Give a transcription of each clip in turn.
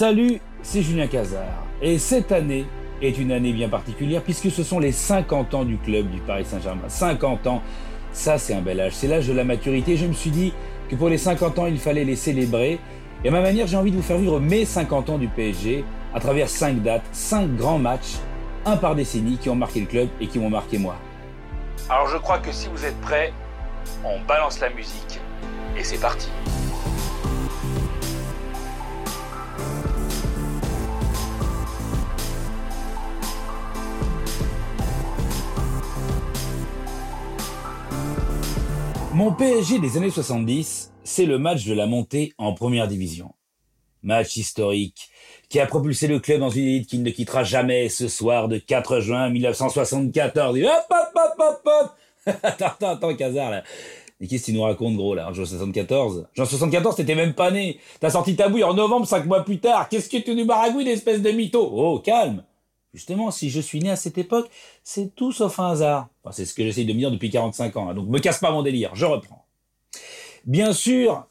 Salut, c'est Julien Cazard. Et cette année est une année bien particulière puisque ce sont les 50 ans du club du Paris Saint-Germain. 50 ans, ça c'est un bel âge, c'est l'âge de la maturité. Je me suis dit que pour les 50 ans, il fallait les célébrer. Et à ma manière, j'ai envie de vous faire vivre mes 50 ans du PSG à travers 5 dates, 5 grands matchs, un par décennie, qui ont marqué le club et qui m'ont marqué moi. Alors je crois que si vous êtes prêts, on balance la musique et c'est parti. Mon PSG des années 70, c'est le match de la montée en première division. Match historique qui a propulsé le club dans une élite qui ne quittera jamais ce soir de 4 juin 1974. hop, hop, hop, hop, hop Attends, attends, attends, Casar, là. Mais qu'est-ce que tu nous racontes, gros, là, en juin 74 Jean 74, t'étais même pas né. T'as sorti ta bouille en novembre, 5 mois plus tard. Qu'est-ce que tu nous baragouilles, l'espèce de mytho? Oh, calme Justement, si je suis né à cette époque, c'est tout sauf un hasard. C'est ce que j'essaye de me dire depuis 45 ans. Hein. donc, me casse pas mon délire. Je reprends. Bien sûr,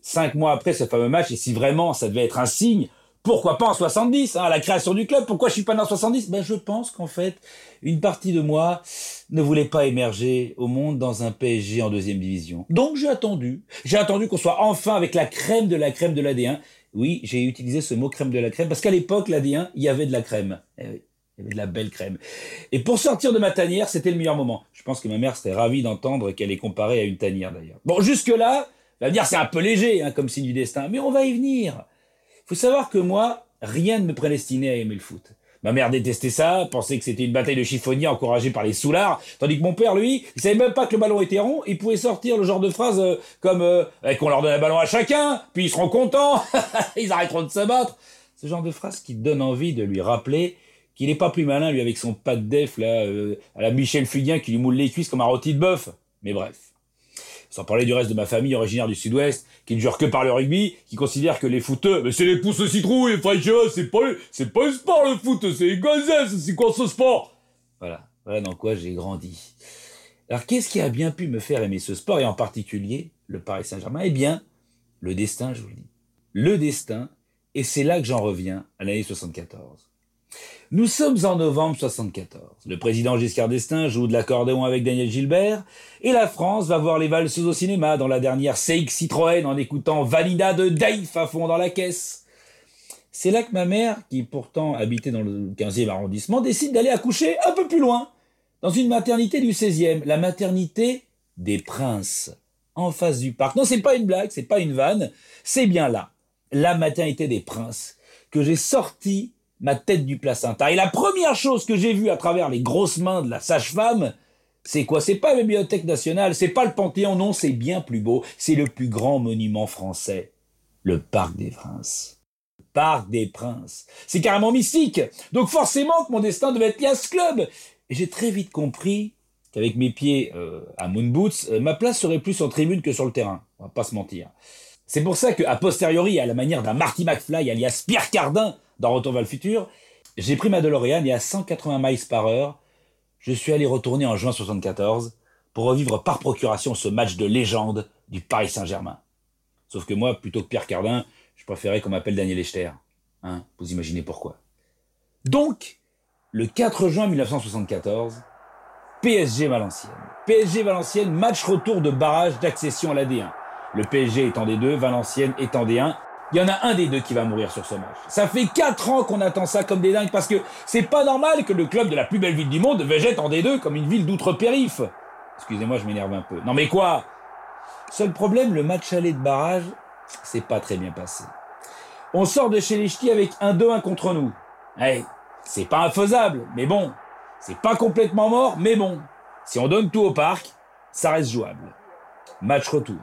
cinq mois après ce fameux match, et si vraiment ça devait être un signe, pourquoi pas en 70, hein, à la création du club Pourquoi je suis pas né en 70 Ben, je pense qu'en fait, une partie de moi ne voulait pas émerger au monde dans un PSG en deuxième division. Donc, j'ai attendu. J'ai attendu qu'on soit enfin avec la crème de la crème de l'AD1 oui, j'ai utilisé ce mot crème de la crème parce qu'à l'époque, l'AD1, il y avait de la crème. Eh il y avait de la belle crème. Et pour sortir de ma tanière, c'était le meilleur moment. Je pense que ma mère serait ravie d'entendre qu'elle est comparée à une tanière d'ailleurs. Bon, jusque-là, dire c'est un peu léger hein, comme signe du destin, mais on va y venir. Faut savoir que moi, rien ne me prédestinait à aimer le foot. Ma mère détestait ça, pensait que c'était une bataille de chiffonniers encouragée par les soulards, tandis que mon père, lui, il savait même pas que le ballon était rond, il pouvait sortir le genre de phrase euh, comme euh, eh, qu'on leur donne un ballon à chacun, puis ils seront contents, ils arrêteront de se battre. Ce genre de phrase qui donne envie de lui rappeler qu'il n'est pas plus malin, lui, avec son pas de def, là, euh, à la Michel Fugain qui lui moule les cuisses comme un rôti de bœuf. Mais bref. Sans parler du reste de ma famille originaire du sud-ouest, qui ne jure que par le rugby, qui considère que les footeux, mais c'est les pouces citrouilles, et c'est pas, c'est pas un sport le foot, c'est une c'est quoi ce sport? Voilà. Voilà dans quoi j'ai grandi. Alors qu'est-ce qui a bien pu me faire aimer ce sport, et en particulier le Paris Saint-Germain? Eh bien, le destin, je vous le dis. Le destin, et c'est là que j'en reviens à l'année 74. Nous sommes en novembre 74. Le président Giscard d'Estaing joue de l'accordéon avec Daniel Gilbert et la France va voir les valseuses au cinéma dans la dernière CX Citroën en écoutant Vanida de Daif à fond dans la caisse. C'est là que ma mère, qui pourtant habitait dans le 15e arrondissement, décide d'aller accoucher un peu plus loin, dans une maternité du 16e, la maternité des princes, en face du parc. Non, c'est pas une blague, c'est pas une vanne, c'est bien là, la maternité des princes, que j'ai sorti ma tête du placenta. Et la première chose que j'ai vue à travers les grosses mains de la sage-femme, c'est quoi? C'est pas la Bibliothèque nationale, c'est pas le Panthéon, non, c'est bien plus beau. C'est le plus grand monument français, le Parc des Princes. Le Parc des Princes. C'est carrément mystique. Donc forcément que mon destin devait être lié à ce club. Et j'ai très vite compris qu'avec mes pieds euh, à Moon Boots, euh, ma place serait plus en tribune que sur le terrain. On va pas se mentir. C'est pour ça que, a posteriori, à la manière d'un Marty McFly alias Pierre Cardin, dans Retour vers le futur, j'ai pris ma DeLorean et à 180 miles par heure, je suis allé retourner en juin 74 pour revivre par procuration ce match de légende du Paris Saint-Germain. Sauf que moi, plutôt que Pierre Cardin, je préférais qu'on m'appelle Daniel Echter. Hein, vous imaginez pourquoi. Donc, le 4 juin 1974, PSG Valenciennes. PSG Valenciennes, match retour de barrage d'accession à la D1. Le PSG étant des deux, Valenciennes étant des 1 il y en a un des deux qui va mourir sur ce match. Ça fait quatre ans qu'on attend ça comme des dingues parce que c'est pas normal que le club de la plus belle ville du monde végète en D2 comme une ville d'outre-périph. Excusez-moi, je m'énerve un peu. Non mais quoi? Seul problème, le match aller de barrage, c'est pas très bien passé. On sort de chez les ch'tis avec un 2-1 contre nous. Eh, c'est pas infaisable, mais bon. C'est pas complètement mort, mais bon. Si on donne tout au parc, ça reste jouable. Match retour.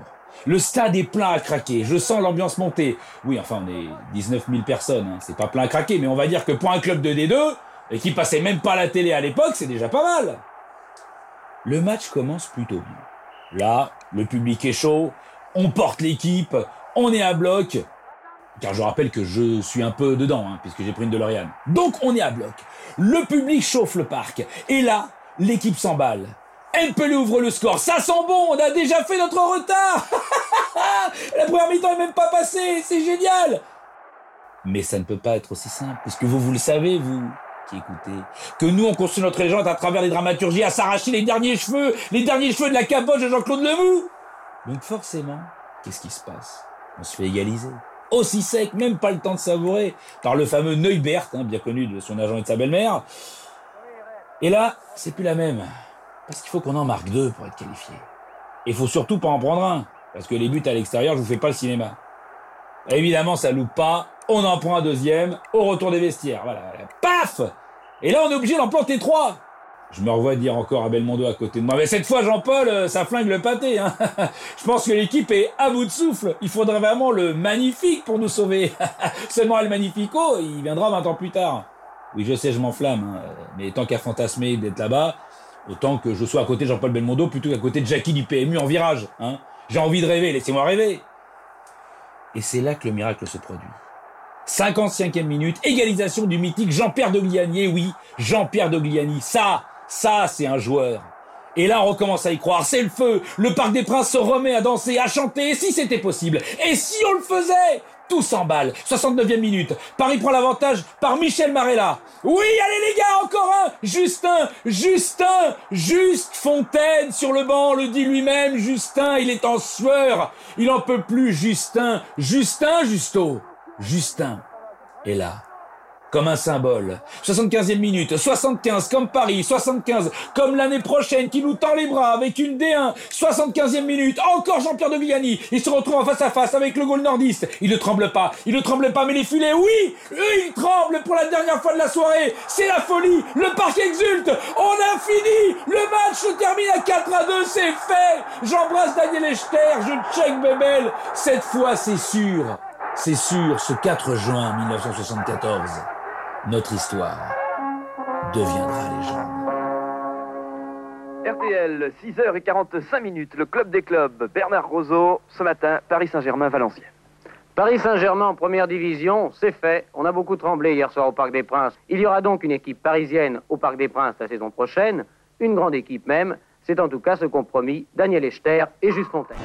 Le stade est plein à craquer. Je sens l'ambiance monter. Oui, enfin, on est 19 000 personnes. Hein. C'est pas plein à craquer, mais on va dire que pour un club de D2, et qui passait même pas la télé à l'époque, c'est déjà pas mal. Le match commence plutôt bien. Là, le public est chaud. On porte l'équipe. On est à bloc. Car je rappelle que je suis un peu dedans, hein, puisque j'ai pris une DeLorean. Donc on est à bloc. Le public chauffe le parc. Et là, l'équipe s'emballe. Mpele ouvre le score. Ça sent bon, on a déjà fait notre retard. La première mi-temps est même pas passée, c'est génial. Mais ça ne peut pas être aussi simple, puisque vous, vous le savez, vous qui écoutez, que nous, on construit notre légende à travers les dramaturgies, à s'arracher les derniers cheveux, les derniers cheveux de la caboche de Jean-Claude Lemoux. Donc forcément, qu'est-ce qui se passe? On se fait égaliser. Aussi sec, même pas le temps de savourer, par le fameux Neubert, hein, bien connu de son agent et de sa belle-mère. Et là, c'est plus la même. Parce qu'il faut qu'on en marque deux pour être qualifié. Et il faut surtout pas en prendre un. Parce que les buts à l'extérieur, je vous fais pas le cinéma. Évidemment, ça loupe pas. On en prend un deuxième au retour des vestiaires. Voilà. Paf Et là, on est obligé d'en planter trois. Je me revois dire encore à Belmondo à côté de moi. Mais cette fois, Jean-Paul, euh, ça flingue le pâté. Hein je pense que l'équipe est à bout de souffle. Il faudrait vraiment le magnifique pour nous sauver. Seulement le magnifico, il viendra 20 ans plus tard. Oui, je sais, je m'enflamme. Hein. Mais tant qu'à fantasmer d'être là-bas, autant que je sois à côté de Jean-Paul Belmondo plutôt qu'à côté de Jackie du PMU en virage. Hein J'ai envie de rêver, laissez-moi rêver. Et c'est là que le miracle se produit. 55e minute, égalisation du mythique Jean-Pierre Dogliani. oui, Jean-Pierre Dogliani. Ça, ça, c'est un joueur. Et là, on recommence à y croire. C'est le feu. Le Parc des Princes se remet à danser, à chanter. Et si c'était possible? Et si on le faisait? Tout s'emballe. 69e minute. Paris prend l'avantage par Michel Marella. Oui, allez les gars, encore un. Justin, Justin, Juste Fontaine sur le banc le dit lui-même. Justin, il est en sueur. Il en peut plus, Justin. Justin, Justo. Justin est là comme un symbole. 75e minute, 75 comme Paris, 75 comme l'année prochaine qui nous tend les bras avec une D1, 75e minute, encore Jean-Pierre de Villani, il se retrouve en face à face avec le goal nordiste, il ne tremble pas, il ne tremble pas mais les filets, oui, eux ils tremblent pour la dernière fois de la soirée, c'est la folie, le parc exulte, on a fini, le match se termine à 4 à 2, c'est fait, j'embrasse Daniel Echter, je check Bebel, cette fois c'est sûr, c'est sûr, ce 4 juin 1974 notre histoire deviendra légende. RTL, 6h45 minutes, le club des clubs, Bernard Roseau, ce matin, Paris Saint-Germain, Valenciennes. Paris Saint-Germain en première division, c'est fait. On a beaucoup tremblé hier soir au Parc des Princes. Il y aura donc une équipe parisienne au Parc des Princes la saison prochaine, une grande équipe même. C'est en tout cas ce qu'ont promis Daniel Echter et Juste Fontaine.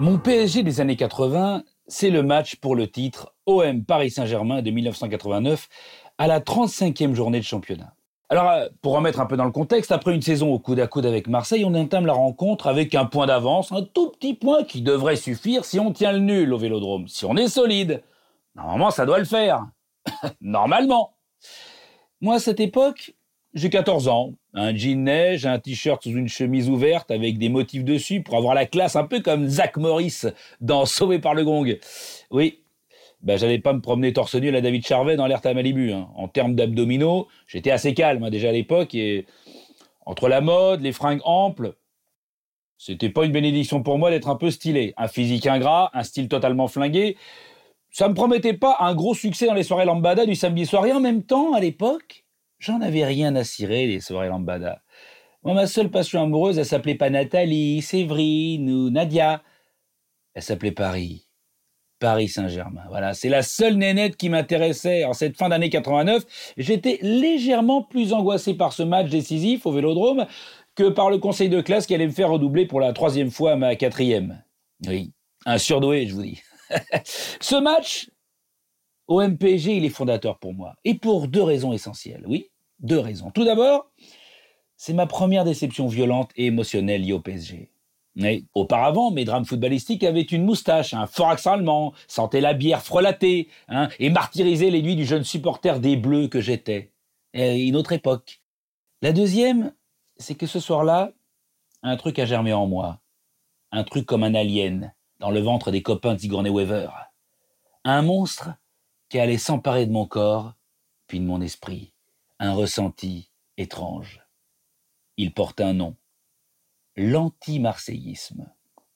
Mon PSG des années 80, c'est le match pour le titre OM Paris Saint-Germain de 1989 à la 35e journée de championnat. Alors, euh, pour remettre un peu dans le contexte, après une saison au coude à coude avec Marseille, on entame la rencontre avec un point d'avance, un tout petit point qui devrait suffire si on tient le nul au vélodrome, si on est solide. Normalement, ça doit le faire. Normalement. Moi, à cette époque, j'ai 14 ans, un jean neige, un t-shirt sous une chemise ouverte avec des motifs dessus pour avoir la classe un peu comme Zach Morris dans Sauvé par le Gong. Oui, ben, j'allais pas me promener torse nu à la David Charvet dans l'air à Malibu. Hein. En termes d'abdominaux, j'étais assez calme hein, déjà à l'époque et entre la mode, les fringues amples, c'était pas une bénédiction pour moi d'être un peu stylé. Un physique ingrat, un style totalement flingué. Ça me promettait pas un gros succès dans les soirées lambada du samedi soir. En même temps, à l'époque, J'en avais rien à cirer, les soirées lambada. Moi, ma seule passion amoureuse, elle s'appelait pas Nathalie, Séverine ou Nadia. Elle s'appelait Paris. Paris Saint-Germain. Voilà, c'est la seule nénette qui m'intéressait en cette fin d'année 89. J'étais légèrement plus angoissé par ce match décisif au Vélodrome que par le conseil de classe qui allait me faire redoubler pour la troisième fois ma quatrième. Oui, un surdoué, je vous dis. ce match, au MPG, il est fondateur pour moi. Et pour deux raisons essentielles. Oui, deux raisons. Tout d'abord, c'est ma première déception violente et émotionnelle liée au PSG. auparavant, mes drames footballistiques avaient une moustache, un fort accent allemand, sentaient la bière frelatée, hein, et martyrisaient les nuits du jeune supporter des Bleus que j'étais. une autre époque. La deuxième, c'est que ce soir-là, un truc a germé en moi. Un truc comme un alien dans le ventre des copains de Sigourney Weaver. Un monstre qui allait s'emparer de mon corps, puis de mon esprit, un ressenti étrange. Il porte un nom, l'anti-marseillisme.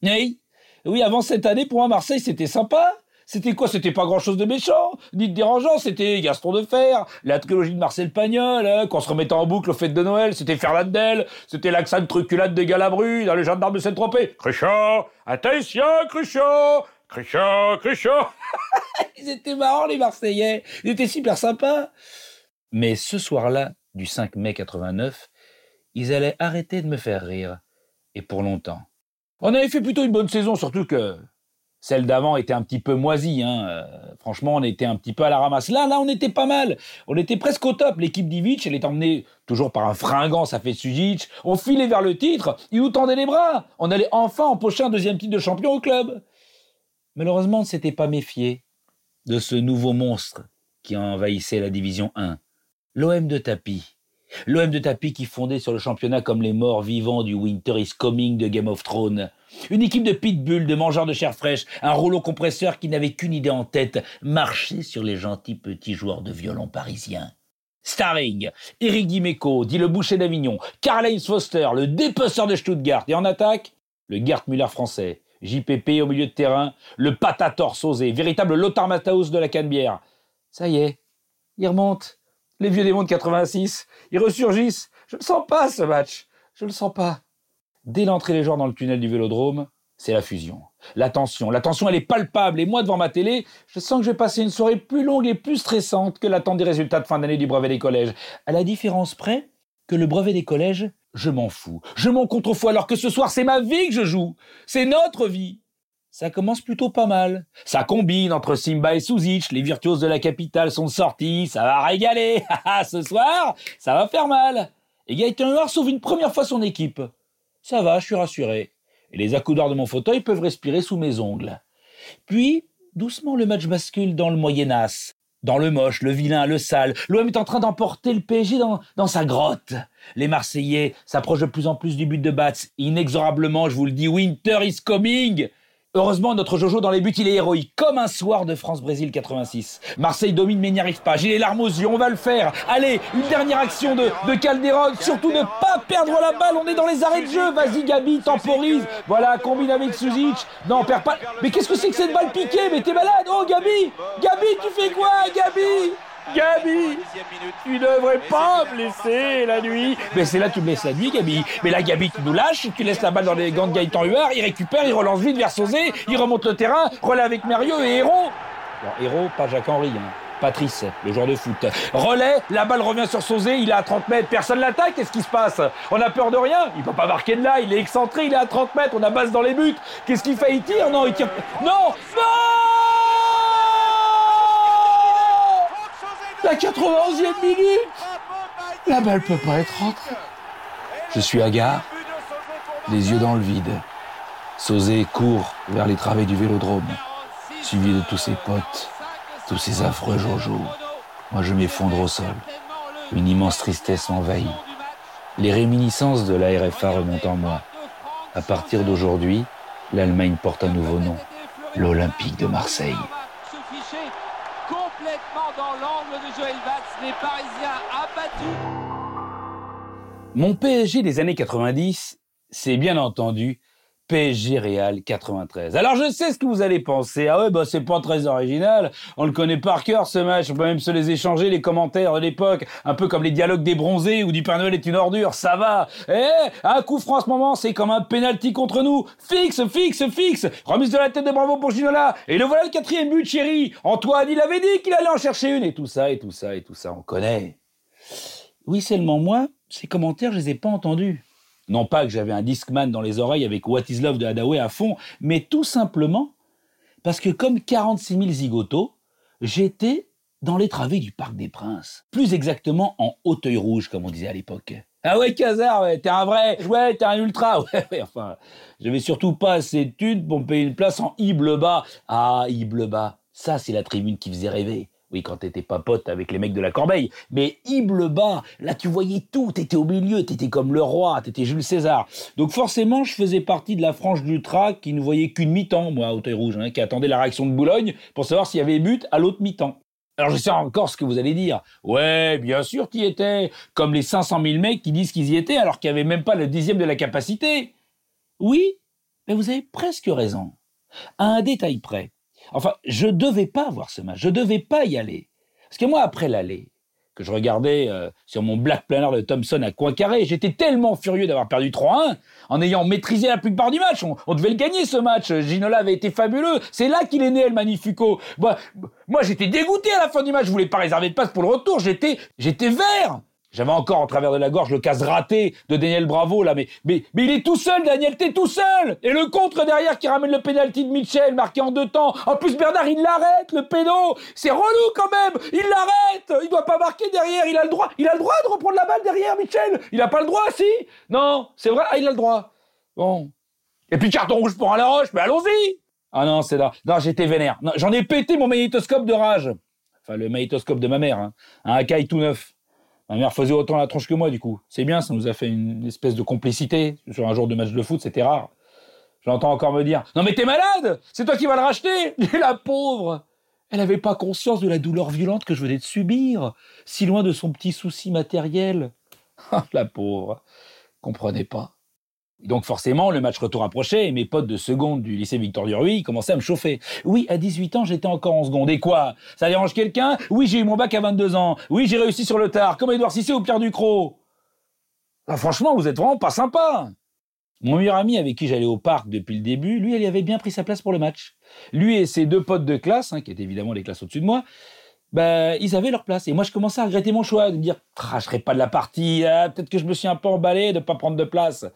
Oui, oui, avant cette année, pour moi, Marseille, c'était sympa. C'était quoi? C'était pas grand-chose de méchant, ni de dérangeant. C'était Gaston de Fer, la trilogie de Marcel Pagnol, hein, qu'on se remettait en boucle aux fêtes de Noël. C'était Ferlandel, c'était l'accent truculate des Galabru dans les gendarmes de Saint-Tropez. Cruchot Attention, Cruchot Cruchot Cruchot Ils étaient marrants, les Marseillais. Ils étaient super sympas. Mais ce soir-là, du 5 mai 89, ils allaient arrêter de me faire rire. Et pour longtemps. On avait fait plutôt une bonne saison, surtout que Celle d'avant était un petit peu moisie. Hein. Euh, franchement, on était un petit peu à la ramasse. Là, là, on était pas mal. On était presque au top. L'équipe d'Ivic, elle est emmenée toujours par un fringant, ça fait Sujic. On filait vers le titre. Il nous tendait les bras. On allait enfin empocher un deuxième titre de champion au club. Malheureusement, on ne s'était pas méfié de ce nouveau monstre qui envahissait la division 1. L'OM de tapis. L'OM de tapis qui fondait sur le championnat comme les morts vivants du Winter is Coming de Game of Thrones. Une équipe de pitbulls, de mangeurs de chair fraîche, un rouleau compresseur qui n'avait qu'une idée en tête, marcher sur les gentils petits joueurs de violon parisiens. Starring, Eric Dimeco, dit le boucher d'Avignon, Karl-Heinz Foster, le dépeceur de Stuttgart, et en attaque, le Gert Müller français, JPP au milieu de terrain, le patator sausé, véritable Lothar Matthaus de la Canebière. Ça y est, il remonte. Les vieux démons de 86, ils ressurgissent. Je ne sens pas ce match. Je ne le sens pas. Dès l'entrée des joueurs dans le tunnel du vélodrome, c'est la fusion. La tension. La tension, elle est palpable. Et moi, devant ma télé, je sens que je vais passer une soirée plus longue et plus stressante que l'attente des résultats de fin d'année du brevet des collèges. À la différence près que le brevet des collèges, je m'en fous. Je m'en contrefous alors que ce soir, c'est ma vie que je joue. C'est notre vie. Ça commence plutôt pas mal. Ça combine entre Simba et Suzic, les virtuoses de la capitale sont sortis, ça va régaler. ce soir, ça va faire mal. Et Gaëtan Noir sauve une première fois son équipe. Ça va, je suis rassuré. Et les accoudeurs de mon fauteuil peuvent respirer sous mes ongles. Puis, doucement, le match bascule dans le Moyen-As. Dans le moche, le vilain, le sale. L'OM est en train d'emporter le PSG dans, dans sa grotte. Les Marseillais s'approchent de plus en plus du but de Bats. Inexorablement, je vous le dis, Winter is coming! Heureusement, notre Jojo dans les buts, il est héroïque, comme un soir de France-Brésil 86. Marseille domine mais n'y arrive pas. J'ai les larmes aux yeux, on va le faire. Allez, une dernière action de, de Calderon. Surtout ne pas perdre la balle, on est dans les arrêts de jeu. Vas-y Gabi, temporise. Voilà, combine avec Suzic. Non, perds pas. Mais qu'est-ce que c'est que cette balle piquée? Mais t'es malade Oh Gabi Gabi, tu fais quoi Gabi? Gabi, tu devrais pas me laisser la nuit. Mais c'est là que tu me laisses la nuit, Gabi. Mais là, Gabi, tu nous lâches, tu laisses la balle dans les gants de Gaëtan Huard, il récupère, il relance vite vers Sauzé, il remonte le terrain, relais avec Mario et Héros. Alors, Héros, pas Jacques-Henri, hein. Patrice, le joueur de foot. Relais, la balle revient sur Sauzé, il est à 30 mètres, personne l'attaque, qu'est-ce qui se passe? On a peur de rien, il peut pas marquer de là, il est excentré, il est à 30 mètres, on a base dans les buts. Qu'est-ce qu'il fait? Il tire? Non, il tire. Non Non La 91e minute La balle peut pas être rentrée. Je suis à gare, les yeux dans le vide. Sauzé court vers les travées du vélodrome, suivi de tous ses potes, tous ces affreux Jojo. Moi, je m'effondre au sol. Une immense tristesse m'envahit. Les réminiscences de la RFA remontent en moi. À partir d'aujourd'hui, l'Allemagne porte un nouveau nom, l'Olympique de Marseille de Joël les Parisiens abattus. Mon PSG des années 90, c'est bien entendu PSG Real 93. Alors je sais ce que vous allez penser. Ah ouais, bah c'est pas très original. On le connaît par cœur ce match. On peut même se les échanger les commentaires de l'époque, un peu comme les dialogues des bronzés ou du Père Noël est une ordure. Ça va. Eh, un coup franc ce moment, c'est comme un penalty contre nous. Fixe, fixe, fixe. Remise de la tête de Bravo pour Ginola. Et le voilà le quatrième but, chéri. Antoine, il avait dit qu'il allait en chercher une et tout ça et tout ça et tout ça. On connaît. Oui, seulement moi, ces commentaires, je les ai pas entendus. Non pas que j'avais un Discman dans les oreilles avec What is Love de Hadaway à fond, mais tout simplement parce que comme 46 000 zigotos, j'étais dans les travées du Parc des Princes. Plus exactement en Hauteuil Rouge, comme on disait à l'époque. Ah ouais, Casar, ouais, t'es un vrai, ouais, t'es un ultra, ouais, ouais, enfin, j'avais surtout pas assez de thunes pour me payer une place en Ible-Bas. Ah, Ible-Bas, ça c'est la tribune qui faisait rêver. Oui, quand t'étais pas pote avec les mecs de la Corbeille. Mais Ible bas, là tu voyais tout, t'étais au milieu, t'étais comme le roi, t'étais Jules César. Donc forcément, je faisais partie de la frange d'ultra qui ne voyait qu'une mi-temps, moi, à Hauteuil Rouge, hein, qui attendait la réaction de Boulogne pour savoir s'il y avait but à l'autre mi-temps. Alors je sais encore ce que vous allez dire. Ouais, bien sûr y étais. Comme les 500 000 mecs qui disent qu'ils y étaient alors qu'il n'y avait même pas le dixième de la capacité. Oui, mais vous avez presque raison. À un détail près. Enfin, je devais pas voir ce match, je devais pas y aller. Parce que moi, après l'aller, que je regardais euh, sur mon Black Planner de Thompson à coin carré, j'étais tellement furieux d'avoir perdu 3-1, en ayant maîtrisé la plupart du match. On, devait le gagner ce match. Ginola avait été fabuleux. C'est là qu'il est né, El Magnifico. moi, j'étais dégoûté à la fin du match. Je voulais pas réserver de passe pour le retour. J'étais vert. J'avais encore en travers de la gorge le casse raté de Daniel Bravo là, mais, il est tout seul, Daniel, t'es tout seul Et le contre derrière qui ramène le pénalty de Mitchell, marqué en deux temps. En plus, Bernard, il l'arrête, le pédo C'est relou quand même Il l'arrête Il doit pas marquer derrière, il a le droit Il a le droit de reprendre la balle derrière, Mitchell Il a pas le droit, si? Non, c'est vrai, ah, il a le droit. Bon. Et puis carton rouge pour Alain Roche, mais allons-y Ah non, c'est là. Non, j'étais vénère. J'en ai pété mon magnétoscope de rage. Enfin, le magnétoscope de ma mère, hein. Un Akai tout neuf. Ma mère faisait autant la tronche que moi, du coup. C'est bien, ça nous a fait une espèce de complicité. Sur un jour de match de foot, c'était rare. J'entends encore me dire Non, mais t'es malade C'est toi qui vas le racheter Et la pauvre Elle n'avait pas conscience de la douleur violente que je venais de subir, si loin de son petit souci matériel. Ah, la pauvre Comprenez pas. Donc forcément, le match retour approchait et mes potes de seconde du lycée Victor Duruy commençaient à me chauffer. Oui, à 18 ans, j'étais encore en seconde. Et quoi? Ça dérange quelqu'un? Oui, j'ai eu mon bac à 22 ans. Oui, j'ai réussi sur le tard, comme Édouard Cissé ou Pierre Ducrot. Ah, franchement, vous êtes vraiment pas sympa. Mon meilleur ami avec qui j'allais au parc depuis le début, lui, il avait bien pris sa place pour le match. Lui et ses deux potes de classe, hein, qui étaient évidemment les classes au-dessus de moi, ben, ils avaient leur place. Et moi, je commençais à regretter mon choix, de me dire, ah, je serai pas de la partie, ah, peut-être que je me suis un peu emballé de ne pas prendre de place.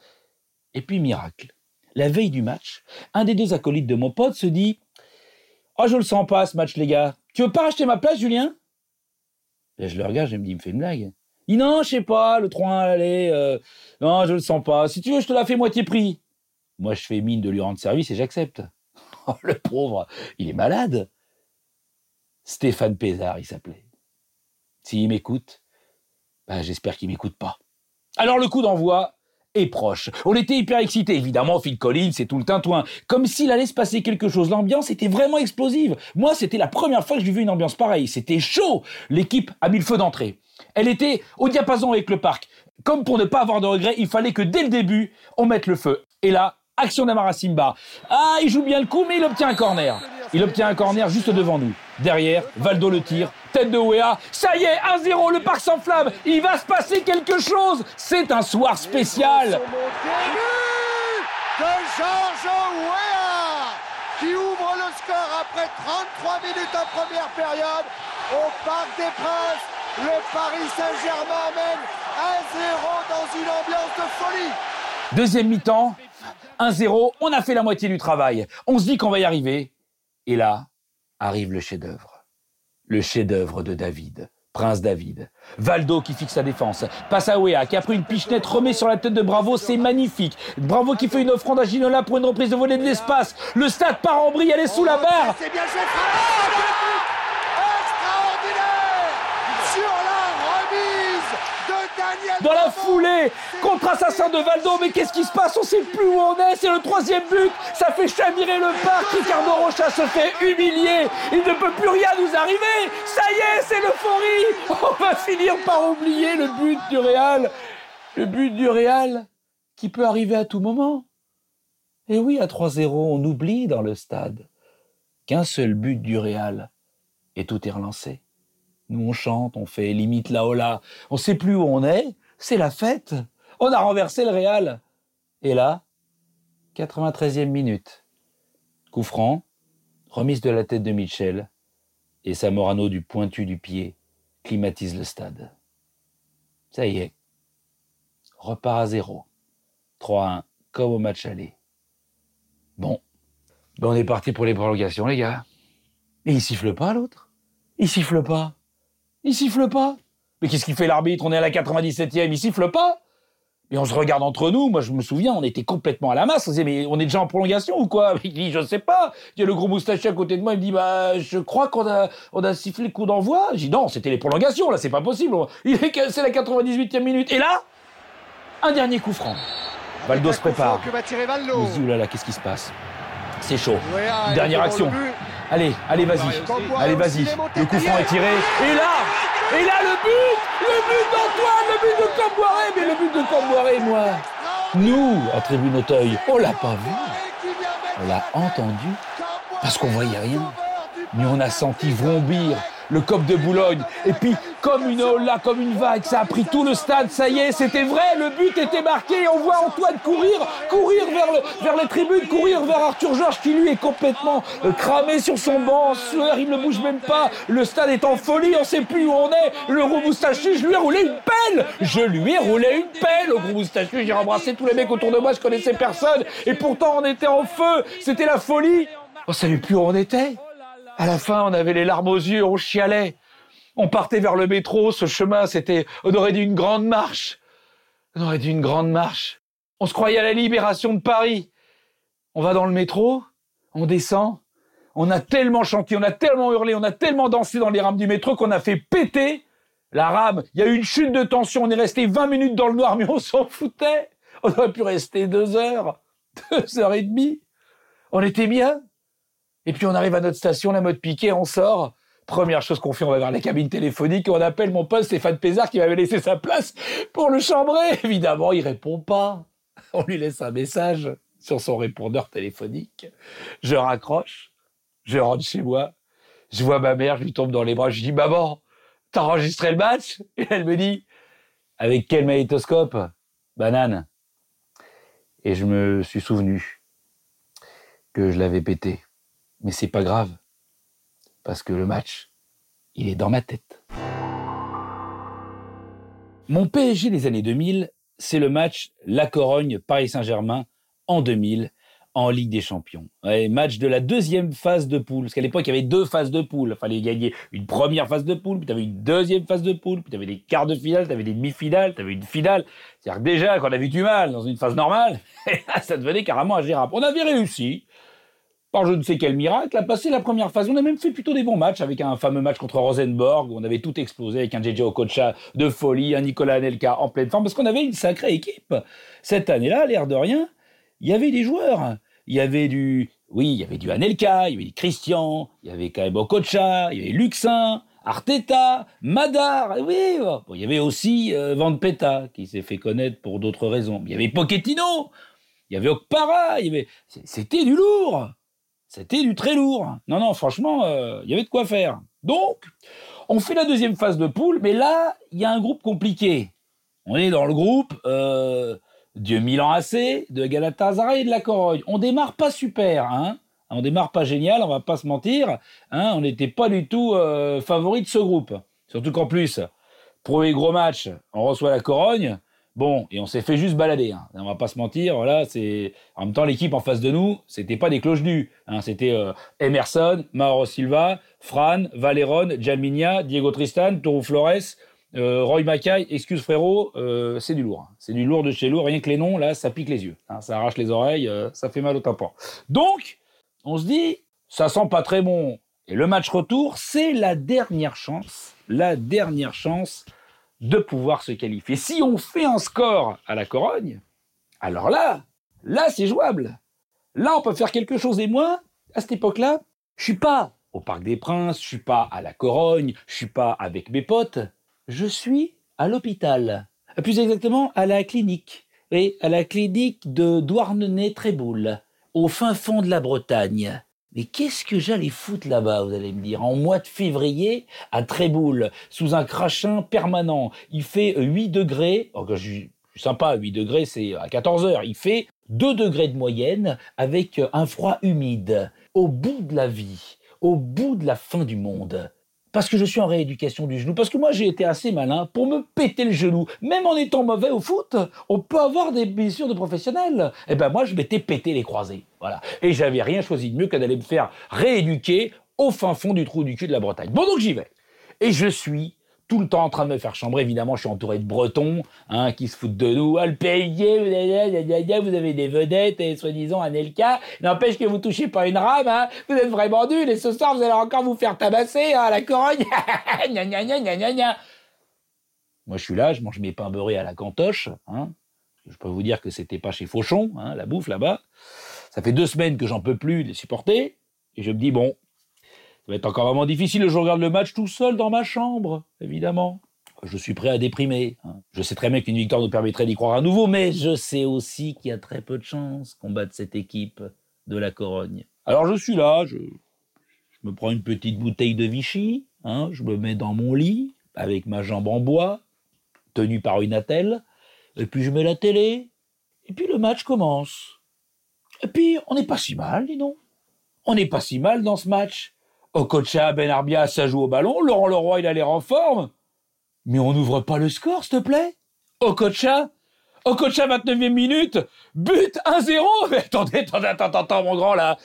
Et puis, miracle. La veille du match, un des deux acolytes de mon pote se dit Oh, je le sens pas ce match, les gars. Tu veux pas racheter ma place, Julien? Et Je le regarde, je me dis Il me fait une blague. Il dit Non, je sais pas, le 3-1, allez. Euh, non, je le sens pas. Si tu veux, je te la fais moitié prix. Moi, je fais mine de lui rendre service et j'accepte. Oh, le pauvre, il est malade. Stéphane Pézard, il s'appelait. S'il m'écoute, ben, j'espère qu'il m'écoute pas. Alors le coup d'envoi, proche. On était hyper excités, évidemment, Phil Collins, c'est tout le tintouin. Comme s'il allait se passer quelque chose. L'ambiance était vraiment explosive. Moi, c'était la première fois que j'ai vu une ambiance pareille. C'était chaud. L'équipe a mis le feu d'entrée. Elle était au diapason avec le parc. Comme pour ne pas avoir de regrets, il fallait que dès le début, on mette le feu. Et là, action d'Amara Simba. Ah, il joue bien le coup, mais il obtient un corner. Il obtient un corner juste devant nous. Derrière, Valdo le tire, tête de Wea. Ça y est, 1-0, le parc s'enflamme. Il va se passer quelque chose. C'est un soir spécial. de Georges Wea qui ouvre le score après 33 minutes en première période au Parc des Princes. Le Paris Saint-Germain mène 1-0 dans une ambiance de folie. Deuxième mi-temps, 1-0, on a fait la moitié du travail. On se dit qu'on va y arriver. Et là, arrive le chef-d'œuvre. Le chef-d'œuvre de David, Prince David. Valdo qui fixe sa défense. Passe qui a pris une pichenette, remet sur la tête de Bravo, c'est magnifique. Bravo qui fait une offrande à Ginola pour une reprise de volée de l'espace. Le stade part en brille, elle est sous la barre. Bien Extraordinaire Sur la remise de Daniel Dans la foulée, contre-assassin de Valdo, mais qu'est-ce qui se passe? On sait plus où on est, c'est le troisième but, ça fait chavirer le parc, Ricardo Rocha se fait humilier, il ne peut plus rien nous arriver, ça y est, c'est l'euphorie On va finir par oublier le but du Real, le but du Real qui peut arriver à tout moment. Et oui, à 3-0, on oublie dans le stade qu'un seul but du Real et tout est relancé. Nous, on chante, on fait limite la hola. On sait plus où on est. C'est la fête. On a renversé le Real. Et là, 93e minute. Coup franc, remise de la tête de Michel. Et Samorano du pointu du pied climatise le stade. Ça y est. Repart à zéro. 3-1, comme au match aller. Bon. Ben on est parti pour les prolongations, les gars. Et il siffle pas, l'autre Il siffle pas. Il siffle pas. Mais qu'est-ce qu'il fait l'arbitre? On est à la 97e, il siffle pas. Et on se regarde entre nous. Moi, je me souviens, on était complètement à la masse. On se disait, mais on est déjà en prolongation ou quoi? Il dit, je sais pas. Il y a le gros moustache à côté de moi. Il me dit, bah, je crois qu'on a, on a sifflé le coup d'envoi. J'ai dit, non, c'était les prolongations. Là, c'est pas possible. Il est, c'est la 98e minute. Et là, un dernier coup franc. Valdo se prépare. Que va tirer Valdo. Se dit, oh là là, qu'est-ce qui se passe? C'est chaud. Dernière action. Allez, allez, vas-y. Allez, vas-y. Le coup franc est tiré. Et là, et là, le but Le but d'Antoine Le but de Camboiré Mais le but de Camboiré, moi Nous, à Tribune Auteuil, on l'a pas vu. On l'a entendu parce qu'on voyait rien. Mais on a senti vrombir le cop de Boulogne. Et puis, comme une là, comme une vague. Ça a pris tout le stade. Ça y est, c'était vrai. Le but était marqué. On voit Antoine courir, courir vers, le, vers les tribunes, courir vers Arthur Georges qui lui est complètement euh, cramé sur son banc. Sueur, il ne bouge même pas. Le stade est en folie. On sait plus où on est. Le gros moustachu, je lui ai roulé une pelle. Je lui ai roulé une pelle au gros moustachu. J'ai embrassé tous les mecs autour de moi. Je connaissais personne. Et pourtant, on était en feu. C'était la folie. On savait plus où on était. À la fin, on avait les larmes aux yeux, on chialait. On partait vers le métro, ce chemin, c'était, on aurait dit une grande marche. On aurait dit une grande marche. On se croyait à la libération de Paris. On va dans le métro, on descend, on a tellement chanté, on a tellement hurlé, on a tellement dansé dans les rames du métro qu'on a fait péter la rame. Il y a eu une chute de tension, on est resté 20 minutes dans le noir, mais on s'en foutait. On aurait pu rester deux heures, deux heures et demie. On était bien. Et puis on arrive à notre station, la mode piquée, on sort. Première chose qu'on fait, on va vers les cabines téléphoniques et on appelle mon pote Stéphane Pézard qui m'avait laissé sa place pour le chambrer. Évidemment, il répond pas. On lui laisse un message sur son répondeur téléphonique. Je raccroche, je rentre chez moi, je vois ma mère, je lui tombe dans les bras, je lui dis Maman, t'as enregistré le match? Et elle me dit Avec quel magnétoscope? Banane. Et je me suis souvenu que je l'avais pété. Mais c'est pas grave, parce que le match, il est dans ma tête. Mon PSG des années 2000, c'est le match La Corogne-Paris Saint-Germain en 2000 en Ligue des Champions. Match de la deuxième phase de poule, parce qu'à l'époque, il y avait deux phases de poule. Il fallait gagner une première phase de poule, puis tu avais une deuxième phase de poule, puis tu avais des quarts de finale, tu avais des demi-finales, tu avais une finale. C'est-à-dire que déjà, quand on avait du mal dans une phase normale, ça devenait carrément ingérable. On avait réussi, par je ne sais quel miracle, à passer la première phase. On a même fait plutôt des bons matchs, avec un fameux match contre Rosenborg, où on avait tout explosé, avec un JJ Okocha de folie, un Nicolas Anelka en pleine forme, parce qu'on avait une sacrée équipe. Cette année-là, l'air de rien, il y avait des joueurs il y avait du, oui, il y avait du Anelka, il y avait Christian, il y avait quand même Okocha, il y avait Luxin, Arteta, Madar, oui, bon, il y avait aussi euh, Van Peta, qui s'est fait connaître pour d'autres raisons. Il y avait Pochettino, il y avait Okpara, il y avait, c'était du lourd, c'était du très lourd. Non, non, franchement, euh, il y avait de quoi faire. Donc, on fait la deuxième phase de poule, mais là, il y a un groupe compliqué. On est dans le groupe euh, de Milan AC, de Galatasaray et de la Corogne. On démarre pas super, hein. On démarre pas génial, on va pas se mentir. Hein, on n'était pas du tout euh, favori de ce groupe. Surtout qu'en plus, premier gros match, on reçoit la Corogne. Bon, et on s'est fait juste balader. Hein. On va pas se mentir. Voilà, c'est en même temps l'équipe en face de nous, c'était pas des cloches nues. Hein. C'était euh, Emerson, Mauro Silva, Fran, Valeron, Jalminia, Diego Tristan, Toro Flores, euh, Roy Mackay, excuse frérot, euh, c'est du lourd. C'est du lourd de chez lourd. Rien que les noms, là, ça pique les yeux. Hein, ça arrache les oreilles, ça fait mal au tympan. Donc, on se dit, ça sent pas très bon. Et le match retour, c'est la dernière chance, la dernière chance de pouvoir se qualifier. Si on fait un score à la Corogne, alors là, là, c'est jouable. Là, on peut faire quelque chose. Et moi, à cette époque-là, je suis pas au Parc des Princes, je suis pas à la Corogne, je suis pas avec mes potes je suis à l'hôpital. Plus exactement, à la clinique. Oui, à la clinique de Douarnenez-Tréboul, au fin fond de la Bretagne. Mais qu'est-ce que j'allais foutre là-bas, vous allez me dire, en mois de février, à Tréboul, sous un crachin permanent. Il fait 8 degrés, oh, je suis sympa, 8 degrés, c'est à 14 heures. Il fait 2 degrés de moyenne, avec un froid humide, au bout de la vie, au bout de la fin du monde parce que je suis en rééducation du genou, parce que moi j'ai été assez malin pour me péter le genou. Même en étant mauvais au foot, on peut avoir des blessures de professionnels. Et eh ben moi je m'étais pété les croisés, voilà. Et j'avais rien choisi de mieux que d'aller me faire rééduquer au fin fond du trou du cul de la Bretagne. Bon donc j'y vais. Et je suis tout le temps en train de me faire chambrer. Évidemment, je suis entouré de Bretons hein, qui se foutent de nous. Ah, le PSG, vous avez des vedettes et soi-disant Anelka. N'empêche que vous touchez pas une rame. Hein. Vous êtes vraiment nuls et ce soir, vous allez encore vous faire tabasser hein, à la corogne. Moi, je suis là, je mange mes pains beurrés à la cantoche. Hein. Je peux vous dire que c'était pas chez Fauchon, hein, la bouffe là-bas. Ça fait deux semaines que j'en peux plus les supporter. Et je me dis, bon, ça va être encore vraiment difficile. Je regarde le match tout seul dans ma chambre, évidemment. Je suis prêt à déprimer. Hein. Je sais très bien qu'une victoire nous permettrait d'y croire à nouveau, mais je sais aussi qu'il y a très peu de chances qu'on batte cette équipe de la Corogne. Alors je suis là, je, me prends une petite bouteille de Vichy, hein, je me mets dans mon lit, avec ma jambe en bois, tenue par une attelle, et puis je mets la télé, et puis le match commence. Et puis on n'est pas si mal, dis donc. On n'est pas si mal dans ce match. Okocha, Ben Arbia, ça joue au ballon, Laurent Leroy, il a l'air en forme. Mais on n'ouvre pas le score, s'il te plaît Okocha Okocha, 29e minute, but 1-0 Mais attendez, attendez, attendez, attendez, mon grand, là.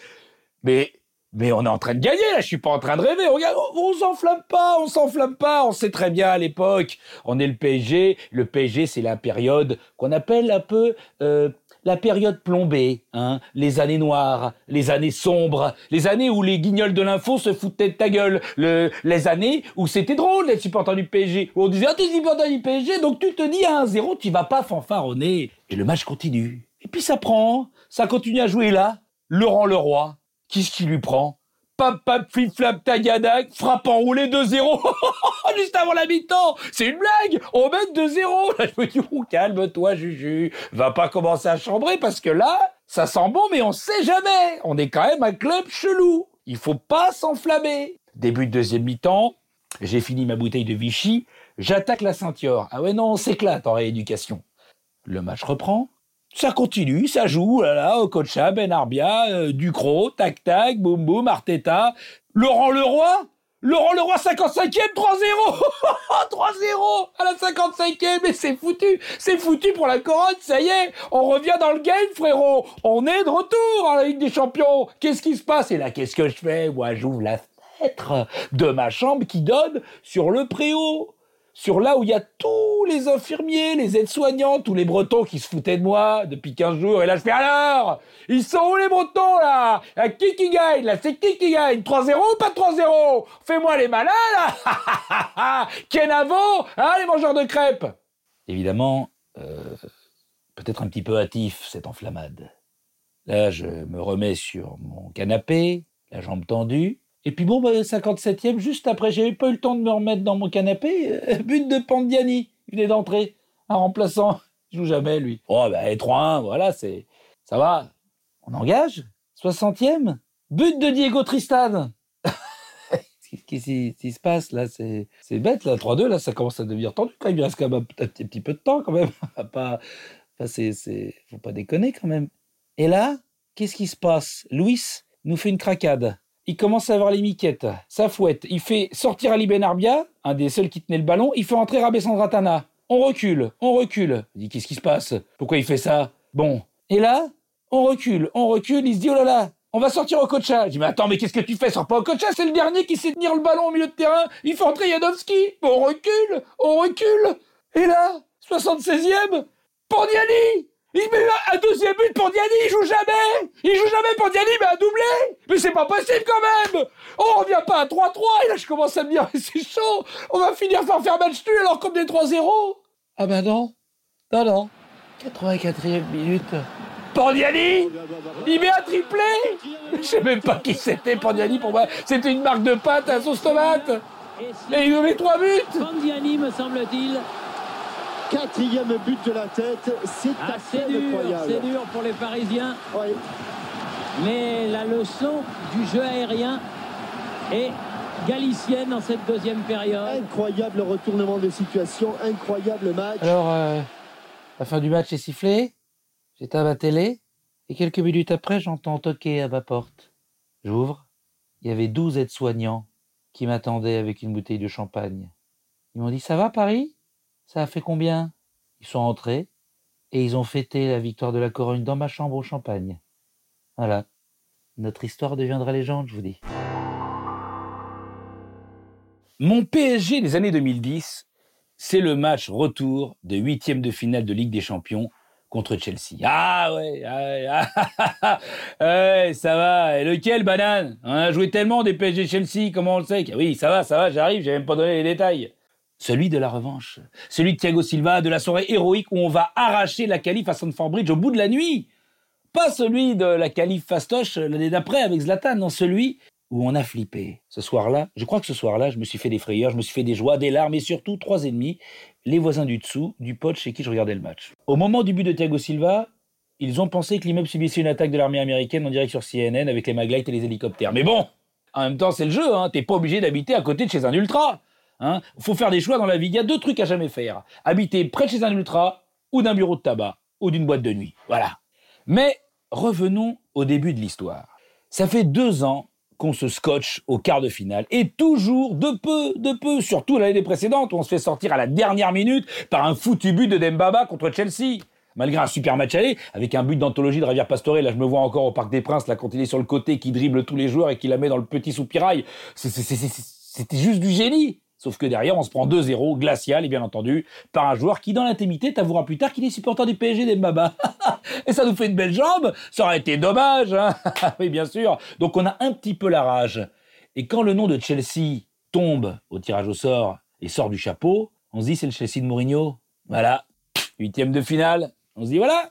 Mais mais on est en train de gagner, là, je suis pas en train de rêver. On, on s'enflamme pas, on s'enflamme pas. On sait très bien à l'époque, on est le PSG. Le PSG, c'est la période qu'on appelle un peu euh, la période plombée, hein, les années noires, les années sombres, les années où les guignols de l'info se foutaient de ta gueule, le, les années où c'était drôle d'être supporter du PSG, où on disait ah t'es supporter du PSG, donc tu te dis à 1-0, tu vas pas fanfaronner. Et le match continue. Et puis ça prend, ça continue à jouer là. Laurent Leroy, Qu'est-ce qui lui prend? Pap, pap, flip, flap, tagadak, frappe enroulé 2-0. Juste avant la mi-temps. C'est une blague. On met 2-0. Là, je me dis, calme-toi, Juju. Va pas commencer à chambrer parce que là, ça sent bon, mais on sait jamais. On est quand même un club chelou. Il faut pas s'enflammer. Début de deuxième mi-temps. J'ai fini ma bouteille de Vichy. J'attaque la ceinture. Ah ouais, non, on s'éclate en rééducation. Le match reprend. Ça continue, ça joue, là, là, Okocha, Ben Arbia, euh, Ducrot, tac tac, boum boum, Arteta, Laurent Leroy, Laurent Leroy 55e, 3-0 3-0 à la 55e, mais c'est foutu, c'est foutu pour la couronne, ça y est, on revient dans le game, frérot, on est de retour à la Ligue des Champions, qu'est-ce qui se passe? Et là, qu'est-ce que je fais? Moi, j'ouvre la fenêtre de ma chambre qui donne sur le préau sur là où il y a tous les infirmiers, les aides-soignants, tous les Bretons qui se foutaient de moi depuis 15 jours. Et là, je fais alors Ils sont où les Bretons, là? À Qui qui gagne, là? C'est qui qui gagne? 3-0 ou pas 3-0 Fais-moi les malins, là Kenavo Hein, les mangeurs de crêpes? Évidemment, euh, peut-être un petit peu hâtif, cette enflammade. Là, je me remets sur mon canapé, la jambe tendue, et puis bon, bah, 57e, juste après, j'avais pas eu le temps de me remettre dans mon canapé. Euh, but de Pandiani, il venait d'entrer, un remplaçant. Il joue jamais, lui. Oh, bah, 3-1, voilà, c'est. Ça va. On engage 60e But de Diego Tristan Qu'est-ce qui se passe là? C'est bête là, 3-2, là, ça commence à devenir tendu quand même. Il reste quand même un petit, peu de temps quand même. pas, enfin, faut pas déconner quand même. Et là, qu'est-ce qui se passe? Louis nous fait une cracade il commence à avoir les miquettes, ça fouette. Il fait sortir Ali Ben Arbia, un des seuls qui tenait le ballon. Il fait entrer Rabé Sandratana. On recule, on recule. Il dit qu'est-ce qui se passe? Pourquoi il fait ça? Bon. Et là, on recule, on recule. Il se dit oh là là, on va sortir au coacha. Je dis mais attends, mais qu'est-ce que tu fais? Sors pas au coacha, c'est le dernier qui sait tenir le ballon au milieu de terrain. Il fait entrer Yadowski. On recule, on recule. Et là, 76e, Pandiani il met un deuxième but pour Diani, il joue jamais. Il joue jamais pour Diani, mais un doublé. Mais c'est pas possible quand même. On revient pas à 3-3, et là je commence à me dire, c'est chaud. On va finir par faire match nul alors comme des 3-0 Ah ben non. Non, non. 84e minute. Pandiani Il met un triplé. Je sais même pas qui c'était Pandiani pour moi. C'était une marque de pâte à sauce tomate. Et il met trois buts. Pandiani me semble-t-il quatrième but de la tête. C'est ah, assez dur, incroyable. C'est dur pour les Parisiens. Oui. Mais la leçon du jeu aérien est galicienne dans cette deuxième période. Incroyable retournement de situation, incroyable match. Alors, euh, la fin du match est sifflée. J'éteins ma télé. Et quelques minutes après, j'entends toquer à ma porte. J'ouvre. Il y avait 12 aides-soignants qui m'attendaient avec une bouteille de champagne. Ils m'ont dit Ça va, Paris? Ça a fait combien? Ils sont entrés et ils ont fêté la victoire de la Corogne dans ma chambre au champagne. Voilà. Notre histoire deviendra légende, je vous dis. Mon PSG des années 2010, c'est le match retour de huitième de finale de Ligue des Champions contre Chelsea. Ah ouais, ah, ah, ouais, ça va. Et lequel, banane? On a joué tellement des PSG Chelsea, comment on le sait? Oui, ça va, ça va, j'arrive, j'ai même pas donné les détails celui de la revanche, celui de Thiago Silva, de la soirée héroïque où on va arracher la qualif à Stanford Bridge au bout de la nuit. Pas celui de la qualif fastoche l'année d'après avec Zlatan, non, celui où on a flippé. Ce soir-là, je crois que ce soir-là, je me suis fait des frayeurs, je me suis fait des joies, des larmes et surtout trois ennemis, les voisins du dessous, du pote chez qui je regardais le match. Au moment du but de Thiago Silva, ils ont pensé que l'immeuble subissait une attaque de l'armée américaine en direct sur CNN avec les maglites et les hélicoptères. Mais bon, en même temps, c'est le jeu, hein, t'es pas obligé d'habiter à côté de chez un ultra. Hein faut faire des choix dans la vie. Il y a deux trucs à jamais faire. Habiter près de chez un ultra ou d'un bureau de tabac ou d'une boîte de nuit. Voilà. Mais revenons au début de l'histoire. Ça fait deux ans qu'on se scotche au quart de finale. Et toujours de peu, de peu, surtout l'année précédente où on se fait sortir à la dernière minute par un foutu but de Dembaba contre Chelsea. Malgré un super match aller, avec un but d'anthologie de Rivière Pastore, là je me vois encore au Parc des Princes, là quand il est sur le côté, qui dribble tous les joueurs et qui la met dans le petit soupirail. C'était juste du génie. Sauf que derrière, on se prend 2-0, glacial, et bien entendu, par un joueur qui, dans l'intimité, t'avouera plus tard qu'il est supporter du PSG d'Embaba. et ça nous fait une belle jambe Ça aurait été dommage, hein Oui, bien sûr. Donc on a un petit peu la rage. Et quand le nom de Chelsea tombe au tirage au sort et sort du chapeau, on se dit c'est le Chelsea de Mourinho. Voilà, huitième de finale. On se dit voilà,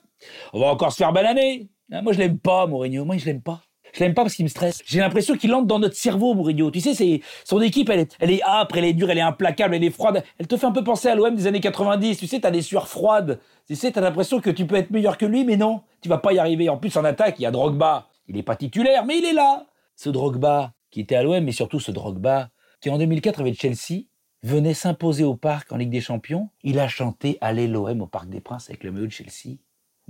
on va encore se faire bananer. Ah, moi je l'aime pas, Mourinho. Moi je l'aime pas. Je l'aime pas parce qu'il me stresse. J'ai l'impression qu'il entre dans notre cerveau, Mourinho. Tu sais, c'est son équipe, elle est, elle est âpre, elle est dure, elle est implacable, elle est froide. Elle te fait un peu penser à l'OM des années 90. Tu sais, t'as des sueurs froides. Tu sais, t'as l'impression que tu peux être meilleur que lui, mais non, tu vas pas y arriver. En plus, en attaque, il y a Drogba. Il est pas titulaire, mais il est là. Ce Drogba qui était à l'OM, mais surtout ce Drogba qui en 2004 avec Chelsea venait s'imposer au parc en Ligue des Champions. Il a chanté Allez l'OM au Parc des Princes avec le maillot de Chelsea.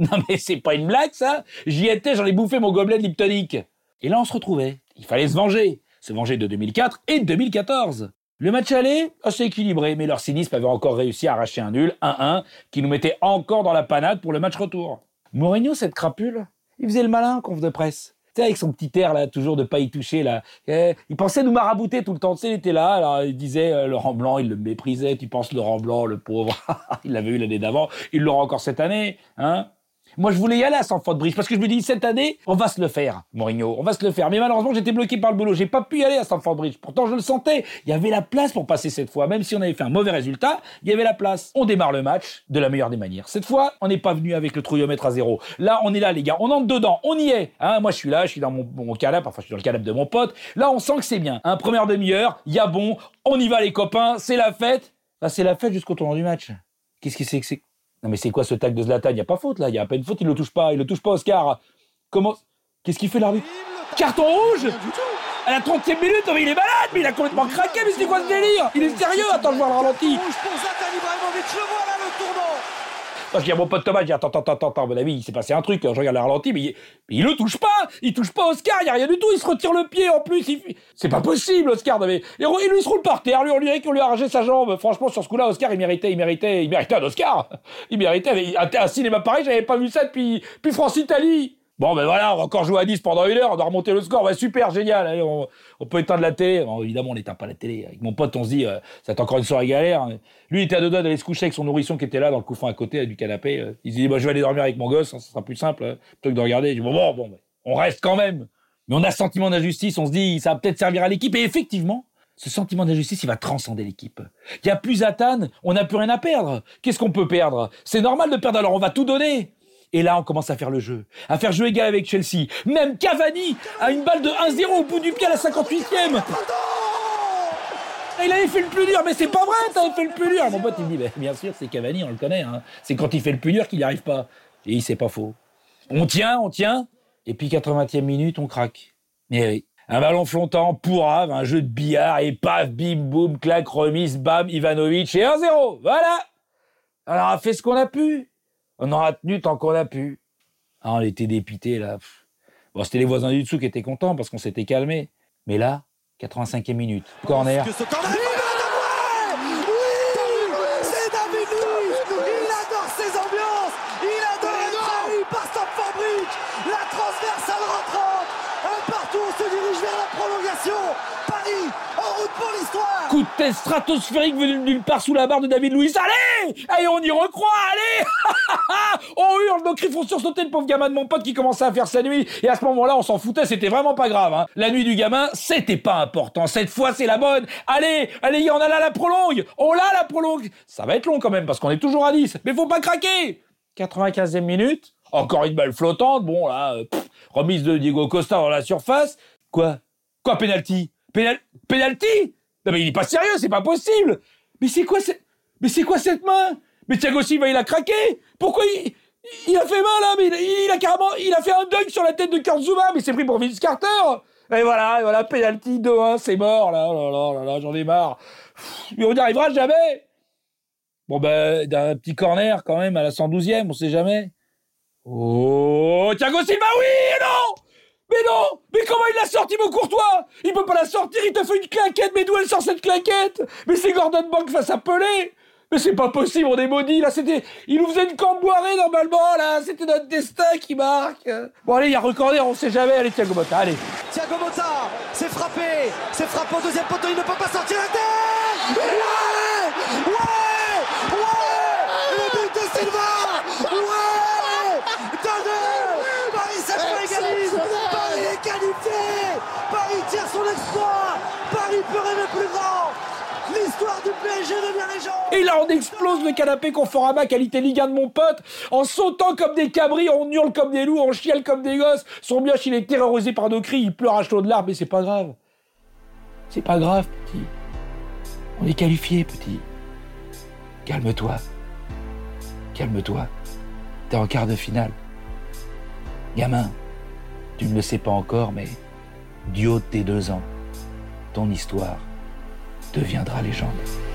Non mais c'est pas une blague ça J'y étais, j'en ai bouffé mon gobelet de Liptonic. Et là, on se retrouvait. Il fallait se venger. Se venger de 2004 et de 2014. Le match allait assez équilibré, mais leur cynisme avait encore réussi à arracher un nul, 1-1, qui nous mettait encore dans la panade pour le match retour. Mourinho, cette crapule, il faisait le malin, conf de presse. Tu avec son petit air, là, toujours de pas y toucher, là. Eh, il pensait nous marabouter tout le temps. Tu sais, il était là, alors il disait, euh, Laurent Blanc, il le méprisait. Tu penses Laurent Blanc, le pauvre. il l'avait eu l'année d'avant. Il l'aura encore cette année, hein. Moi, je voulais y aller à Stamford Bridge parce que je me dis cette année, on va se le faire, Mourinho, on va se le faire. Mais malheureusement, j'étais bloqué par le boulot, j'ai pas pu y aller à Stamford Bridge. Pourtant, je le sentais. Il y avait la place pour passer cette fois, même si on avait fait un mauvais résultat, il y avait la place. On démarre le match de la meilleure des manières. Cette fois, on n'est pas venu avec le trouillomètre à zéro. Là, on est là, les gars, on entre dedans, on y est. Hein, moi, je suis là, je suis dans mon, mon canapé, enfin, je suis dans le canapé de mon pote. Là, on sent que c'est bien. Un première demi-heure, y a bon, on y va, les copains, c'est la fête. Là, c'est la fête jusqu'au tournant du match. Qu'est-ce que c'est que c'est non mais c'est quoi ce tag de Zlatan? Il n'y a pas faute là, il y a pas une faute, il le touche pas, il le touche pas Oscar. Comment? Qu'est-ce qu'il fait l'arbitre? Carton rouge! À la 30e minute, mais il est malade, mais il a complètement craqué, mais c'est quoi ce délire? Il est sérieux? Attends, je vois le ralenti. Qu'il y a mon pote Thomas, je dis attends, attends, attends, attends, à mon avis, il s'est passé un truc, je regarde le ralenti, mais il, il le touche pas Il touche pas Oscar, il y a rien du tout, il se retire le pied en plus, il... c'est pas possible Oscar, mais... et il lui se roule par terre, lui on dirait qu'on lui a arraché sa jambe, franchement sur ce coup-là, Oscar il méritait, il méritait, il méritait un Oscar Il méritait, un, un cinéma pareil, j'avais pas vu ça depuis, depuis France-Italie Bon, ben voilà, on va encore jouer à 10 pendant une heure, on doit remonter le score, super, génial, allez, on, on, peut éteindre la télé. Bon, évidemment, on n'éteint pas la télé. Avec mon pote, on se dit, euh, ça être encore une soirée galère. Lui, il était à deux doigts d'aller se coucher avec son nourrisson qui était là, dans le couffin à côté, du canapé. Euh. Il se dit, bah, je vais aller dormir avec mon gosse, hein, ça sera plus simple, hein, plutôt que de regarder. Je dis, bon, bon, bon, on reste quand même. Mais on a sentiment d'injustice, on se dit, ça va peut-être servir à l'équipe. Et effectivement, ce sentiment d'injustice, il va transcender l'équipe. Il y a plus Tannes, on n'a plus rien à perdre. Qu'est-ce qu'on peut perdre? C'est normal de perdre, alors on va tout donner. Et là, on commence à faire le jeu, à faire jeu égal avec Chelsea. Même Cavani a une balle de 1-0 au bout du pied à la 58e. Il avait fait le plus dur, mais c'est pas vrai, t'avais fait le plus dur. Mon pote, il me dit, bien sûr, c'est Cavani, on le connaît. Hein. C'est quand il fait le plus dur qu'il n'y arrive pas. Et c'est pas faux. On tient, on tient, et puis 80e minute, on craque. Mais oui. Un ballon flottant, pourrave, un jeu de billard, et paf, bim, boum, clac, remise, bam, Ivanovic, et 1-0. Voilà. Alors, on a fait ce qu'on a pu. On aura tenu tant qu'on a pu. Ah, on était dépité là. Bon, c'était les voisins du dessous qui étaient contents parce qu'on s'était calmé. Mais là, 85e minute, corner. Que ce corner oui, oui C'est David Luiz Il adore ces ambiances Il adore être trahi par Stamford Bridge La transversale rentrante Un partout, on se dirige vers la prolongation Paris, en route pour stratosphérique venu de part sous la barre de David Luiz. Allez Allez, on y recroit, allez On hurle, nos cris font sursauter le pauvre gamin de mon pote qui commençait à faire sa nuit. Et à ce moment-là, on s'en foutait, c'était vraiment pas grave. Hein. La nuit du gamin, c'était pas important. Cette fois, c'est la bonne. Allez, allez, on a là la prolongue. On l'a la prolongue. Ça va être long quand même, parce qu'on est toujours à 10. Mais faut pas craquer 95e minute. Encore une balle flottante. Bon, là, euh, remise de Diego Costa dans la surface. Quoi? Quoi, penalty Penalty Non mais il est pas sérieux, c'est pas possible Mais c'est quoi cette... Mais c'est quoi cette main? Mais Thiago Silva, il a craqué Pourquoi il... Il a fait mal là, mais il, a carrément, il a fait un dunk sur la tête de Kurt mais c'est pris pour Vince Carter. Et voilà, et voilà, penalty 2-1, c'est mort, là, oh là, là, là, là, j'en ai marre. Mais on n'y arrivera jamais. Bon, ben, d'un petit corner, quand même, à la 112e, on sait jamais. Oh, Thiago Silva, oui, non Mais non Mais comment il l'a sorti, mon courtois Il peut pas la sortir, il te fait une claquette, mais d'où elle sort cette claquette Mais c'est Gordon Bank face à Pelé mais c'est pas possible, on est maudit, là, c'était... Il nous faisait une camboirée, normalement, là, c'était notre destin qui marque. Bon, allez, il y a recorder, on sait jamais, allez, Thiago Motta, allez. Thiago Motta, c'est frappé, c'est frappé au deuxième poteau, il ne peut pas sortir la tête Ouais Ouais Ouais Le but de Silva Ouais Deux Paris s'est égalise Paris est qualifié Paris Paris rêver plus grand L'histoire du PSG devient légende Et là, on explose le canapé Conforama qualité Ligue 1 de mon pote. En sautant comme des cabris, on hurle comme des loups, on chiale comme des gosses. Son mioche, il est terrorisé par nos cris, il pleure à chaud de larmes, mais c'est pas grave. C'est pas grave, petit. On est qualifié, petit. Calme-toi. Calme-toi. T'es en quart de finale. Gamin, tu ne le sais pas encore, mais du haut de tes deux ans, ton histoire deviendra légende.